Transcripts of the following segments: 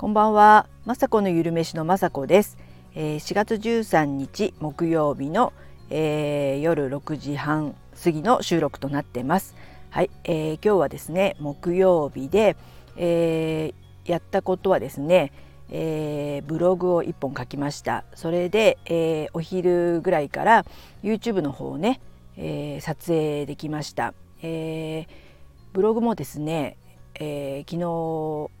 こんばんは、まさこのゆるめしのまさこです、えー、4月13日木曜日の、えー、夜6時半過ぎの収録となってます。はい、えー、今日はですね木曜日で、えー、やったことはですね、えー、ブログを1本書きました。それで、えー、お昼ぐらいから YouTube の方をね、えー、撮影できました、えー、ブログもですねえー、昨日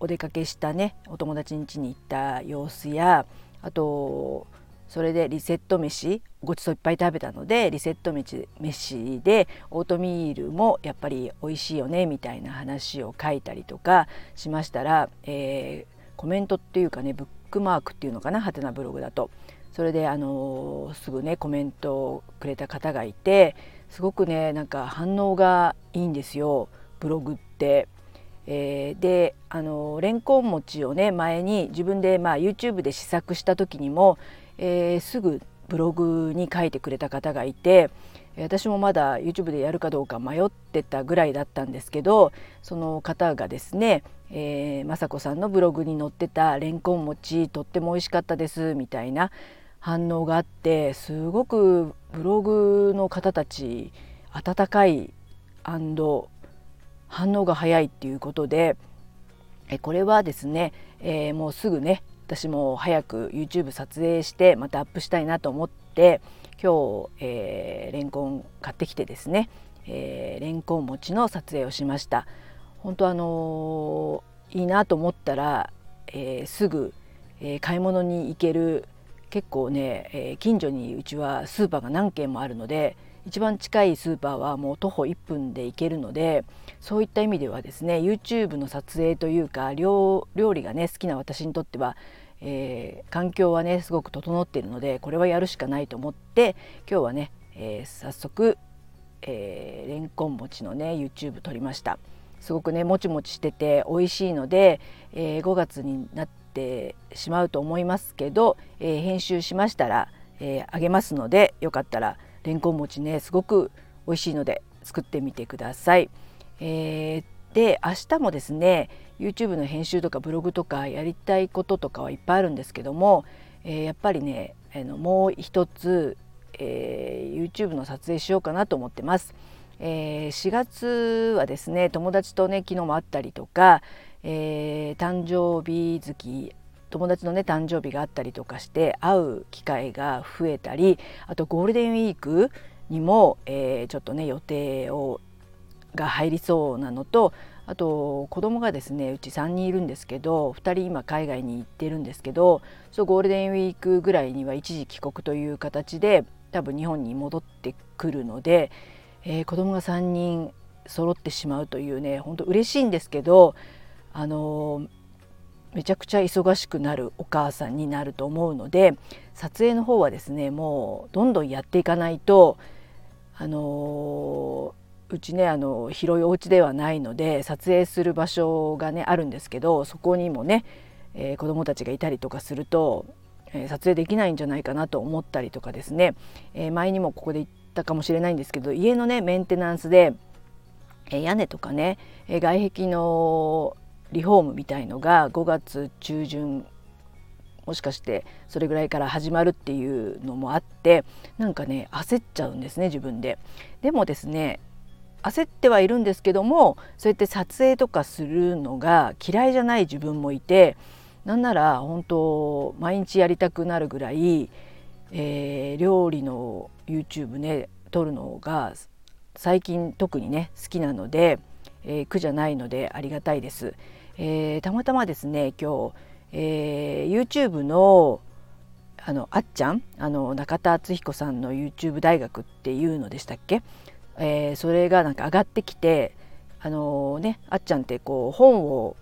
お出かけしたねお友達ん家に行った様子やあとそれでリセット飯ごちそういっぱい食べたのでリセット飯でオートミールもやっぱり美味しいよねみたいな話を書いたりとかしましたら、えー、コメントっていうかねブックマークっていうのかなハテナブログだとそれであのー、すぐねコメントをくれた方がいてすごくねなんか反応がいいんですよブログって。えー、であのレンコン餅をね前に自分で、まあ、YouTube で試作した時にも、えー、すぐブログに書いてくれた方がいて私もまだ YouTube でやるかどうか迷ってたぐらいだったんですけどその方がですね、えー、雅子さんのブログに載ってたレンコン餅とっても美味しかったですみたいな反応があってすごくブログの方たち温かい反応が早いっていうことでえこれはですね、えー、もうすぐね私も早く YouTube 撮影してまたアップしたいなと思って今日、えー、レンコン買ってきてですね、えー、レンコン餅の撮影をしました。本当あのー、いいなと思ったら、えー、すぐ、えー、買い物に行ける結構ね、えー、近所にうちはスーパーが何軒もあるので一番近いスーパーはもう徒歩1分で行けるのでそういった意味ではですね YouTube の撮影というか料理がね好きな私にとっては、えー、環境はねすごく整っているのでこれはやるしかないと思って今日はね、えー、早速、えー、レンコン餅のね YouTube 撮りました。すごくねもちもちしてて美味しいので、えー、5月になってしまうと思いますけど、えー、編集しましたら、えー、あげますのでよかったられんこん餅ねすごく美味しいので作ってみてください。えー、で明日もですね YouTube の編集とかブログとかやりたいこととかはいっぱいあるんですけども、えー、やっぱりねあのもう一つ、えー、YouTube の撮影しようかなと思ってます。えー、4月はですね友達とね昨日も会ったりとか、えー、誕生日月友達のね誕生日があったりとかして会う機会が増えたりあとゴールデンウィークにも、えー、ちょっとね予定をが入りそうなのとあと子供がですねうち3人いるんですけど2人今海外に行ってるんですけどそうゴールデンウィークぐらいには一時帰国という形で多分日本に戻ってくるので、えー、子供が3人揃ってしまうというね本当嬉しいんですけどあのーめちゃくちゃ忙しくなるお母さんになると思うので撮影の方はですねもうどんどんやっていかないとあのうちねあの広いお家ではないので撮影する場所がねあるんですけどそこにもね、えー、子どもたちがいたりとかすると、えー、撮影できないんじゃないかなと思ったりとかですね、えー、前にもここで言ったかもしれないんですけど家のねメンテナンスで、え屋根とかね、え外壁のリフォームみたいのが5月中旬もしかしてそれぐらいから始まるっていうのもあってなんかね焦っちゃうんですね自分で。でもですね焦ってはいるんですけどもそうやって撮影とかするのが嫌いじゃない自分もいてなんなら本当毎日やりたくなるぐらい、えー、料理の YouTube ね撮るのが最近特にね好きなので、えー、苦じゃないのでありがたいです。えー、たまたまですね今日、えー、YouTube のあのあっちゃんあの中田敦彦さんの YouTube 大学っていうのでしたっけ、えー、それがなんか上がってきてあのねあっちゃんってこう本を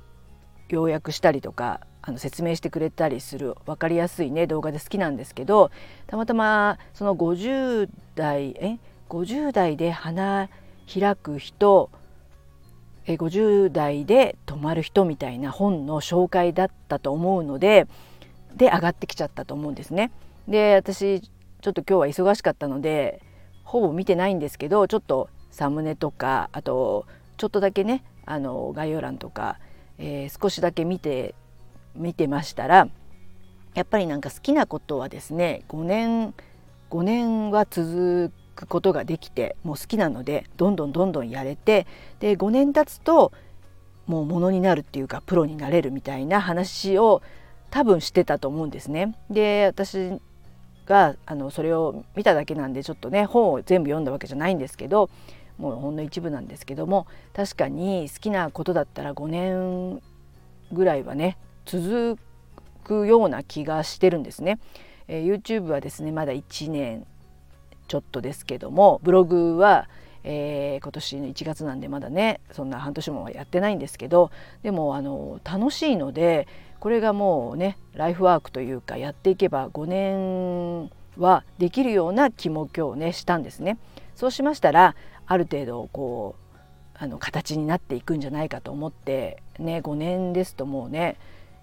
要約したりとかあの説明してくれたりする分かりやすいね動画で好きなんですけどたまたまその50代え？50代で花開く人50代で泊まる人みたいな本の紹介だったと思うのでで上がってきちゃったと思うんですね。で私ちょっと今日は忙しかったのでほぼ見てないんですけどちょっとサムネとかあとちょっとだけねあの概要欄とか、えー、少しだけ見て見てましたらやっぱりなんか好きなことはですね5年5年は続くことができてもう好きなのでどんどんどんどんやれてで5年経つともうものになるっていうかプロになれるみたいな話を多分してたと思うんですね。で私があのそれを見ただけなんでちょっとね本を全部読んだわけじゃないんですけどもうほんの一部なんですけども確かに好きなことだったら5年ぐらいはね続くような気がしてるんですね。えー、YouTube はですねまだ1年ちょっとですけどもブログは、えー、今年の1月なんでまだねそんな半年もやってないんですけどでもあの楽しいのでこれがもうねライフワークというかやっていけば5年はできるような気も今日ねしたんですね。そうしましたらある程度こうあの形になっていくんじゃないかと思ってね5年ですともうね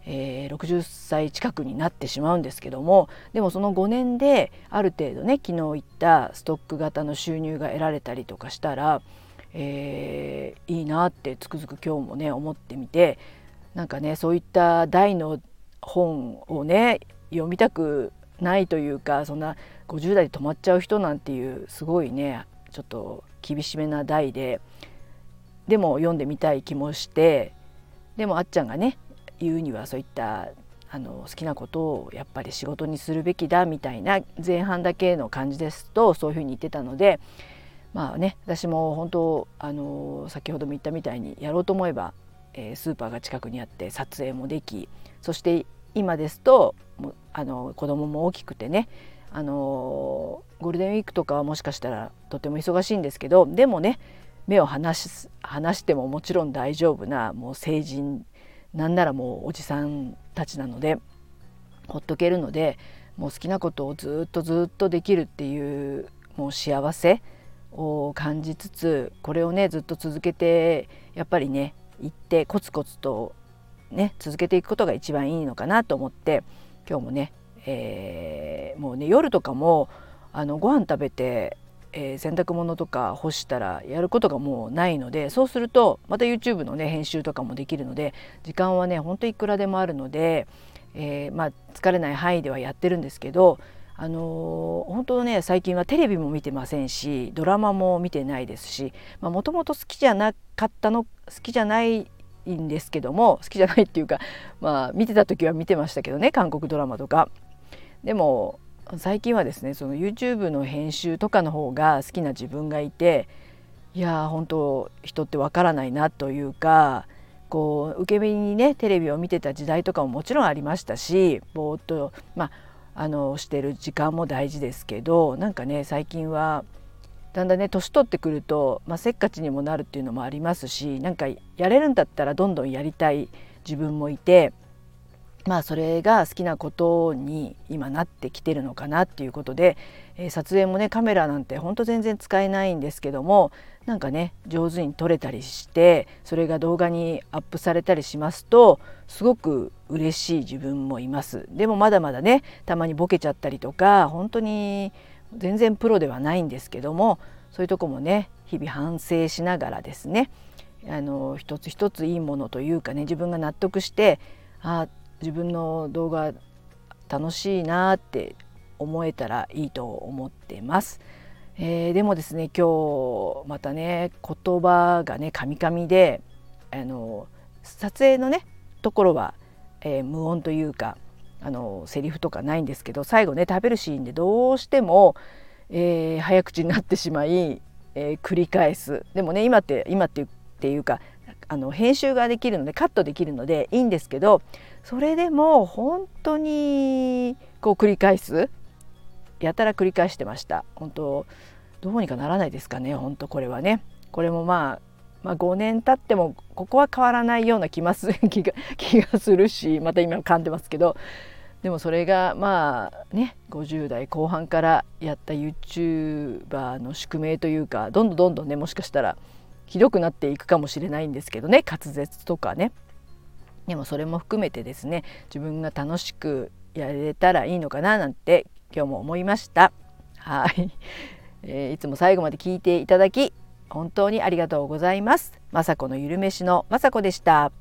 えー、60歳近くになってしまうんですけどもでもその5年である程度ね昨日言ったストック型の収入が得られたりとかしたら、えー、いいなってつくづく今日もね思ってみてなんかねそういった大の本をね読みたくないというかそんな50代で止まっちゃう人なんていうすごいねちょっと厳しめな題ででも読んでみたい気もしてでもあっちゃんがね言うにはそういったあの好きなことをやっぱり仕事にするべきだみたいな前半だけの感じですとそういうふうに言ってたのでまあね私も本当あの先ほども言ったみたいにやろうと思えば、えー、スーパーが近くにあって撮影もできそして今ですとあの子供も大きくてねあのゴールデンウィークとかはもしかしたらとても忙しいんですけどでもね目を離し離してももちろん大丈夫なもう成人なんならもうおじさんたちなのでほっとけるのでもう好きなことをずっとずっとできるっていうもう幸せを感じつつこれをねずっと続けてやっぱりね行ってコツコツとね続けていくことが一番いいのかなと思って今日もね、えー、もうね夜とかもあのご飯食べてえー、洗濯物とか干したらやることがもうないのでそうするとまた YouTube のね編集とかもできるので時間はねほんといくらでもあるので、えー、まあ、疲れない範囲ではやってるんですけどあのー、本当ね最近はテレビも見てませんしドラマも見てないですしもともと好きじゃなかったの好きじゃないんですけども好きじゃないっていうかまあ見てた時は見てましたけどね韓国ドラマとか。でも最近はですねその YouTube の編集とかの方が好きな自分がいていや本当人ってわからないなというかこう受け身にねテレビを見てた時代とかももちろんありましたしぼーっとまああのしてる時間も大事ですけどなんかね最近はだんだんね年取ってくると、まあ、せっかちにもなるっていうのもありますしなんかやれるんだったらどんどんやりたい自分もいてまあそれが好きなことに今なってきてるのかなっていうことで、えー、撮影もねカメラなんてほんと全然使えないんですけどもなんかね上手に撮れたりしてそれが動画にアップされたりしますとすごく嬉しい自分もいます。でもまだまだねたまにボケちゃったりとか本当に全然プロではないんですけどもそういうとこもね日々反省しながらですねあの一つ一ついいものというかね自分が納得してあ自分の動画楽しいなって思えたらいいと思ってます。えー、でもですね今日またね言葉がねカミカミであの撮影のねところは、えー、無音というかあのセリフとかないんですけど最後ね食べるシーンでどうしても、えー、早口になってしまい、えー、繰り返すでもね今って今ってっていうかあの編集ができるのでカットできるのでいいんですけどそれでも本当にこう繰り返す。やたら繰り返してました。本当どうにかならないですかね。本当これはね。これもまあまあ、5年経ってもここは変わらないような気ます 気が気がするしまた今噛んでますけど。でもそれがまあね50代後半からやった YouTuber の宿命というかどんどんどんどんねもしかしたらひどくなっていくかもしれないんですけどね滑舌とかね。でもそれも含めてですね自分が楽しくやれたらいいのかななんて今日も思いました。はい、えー、いつも最後まで聞いていただき本当にありがとうございます。雅子のゆるめしの雅子でした。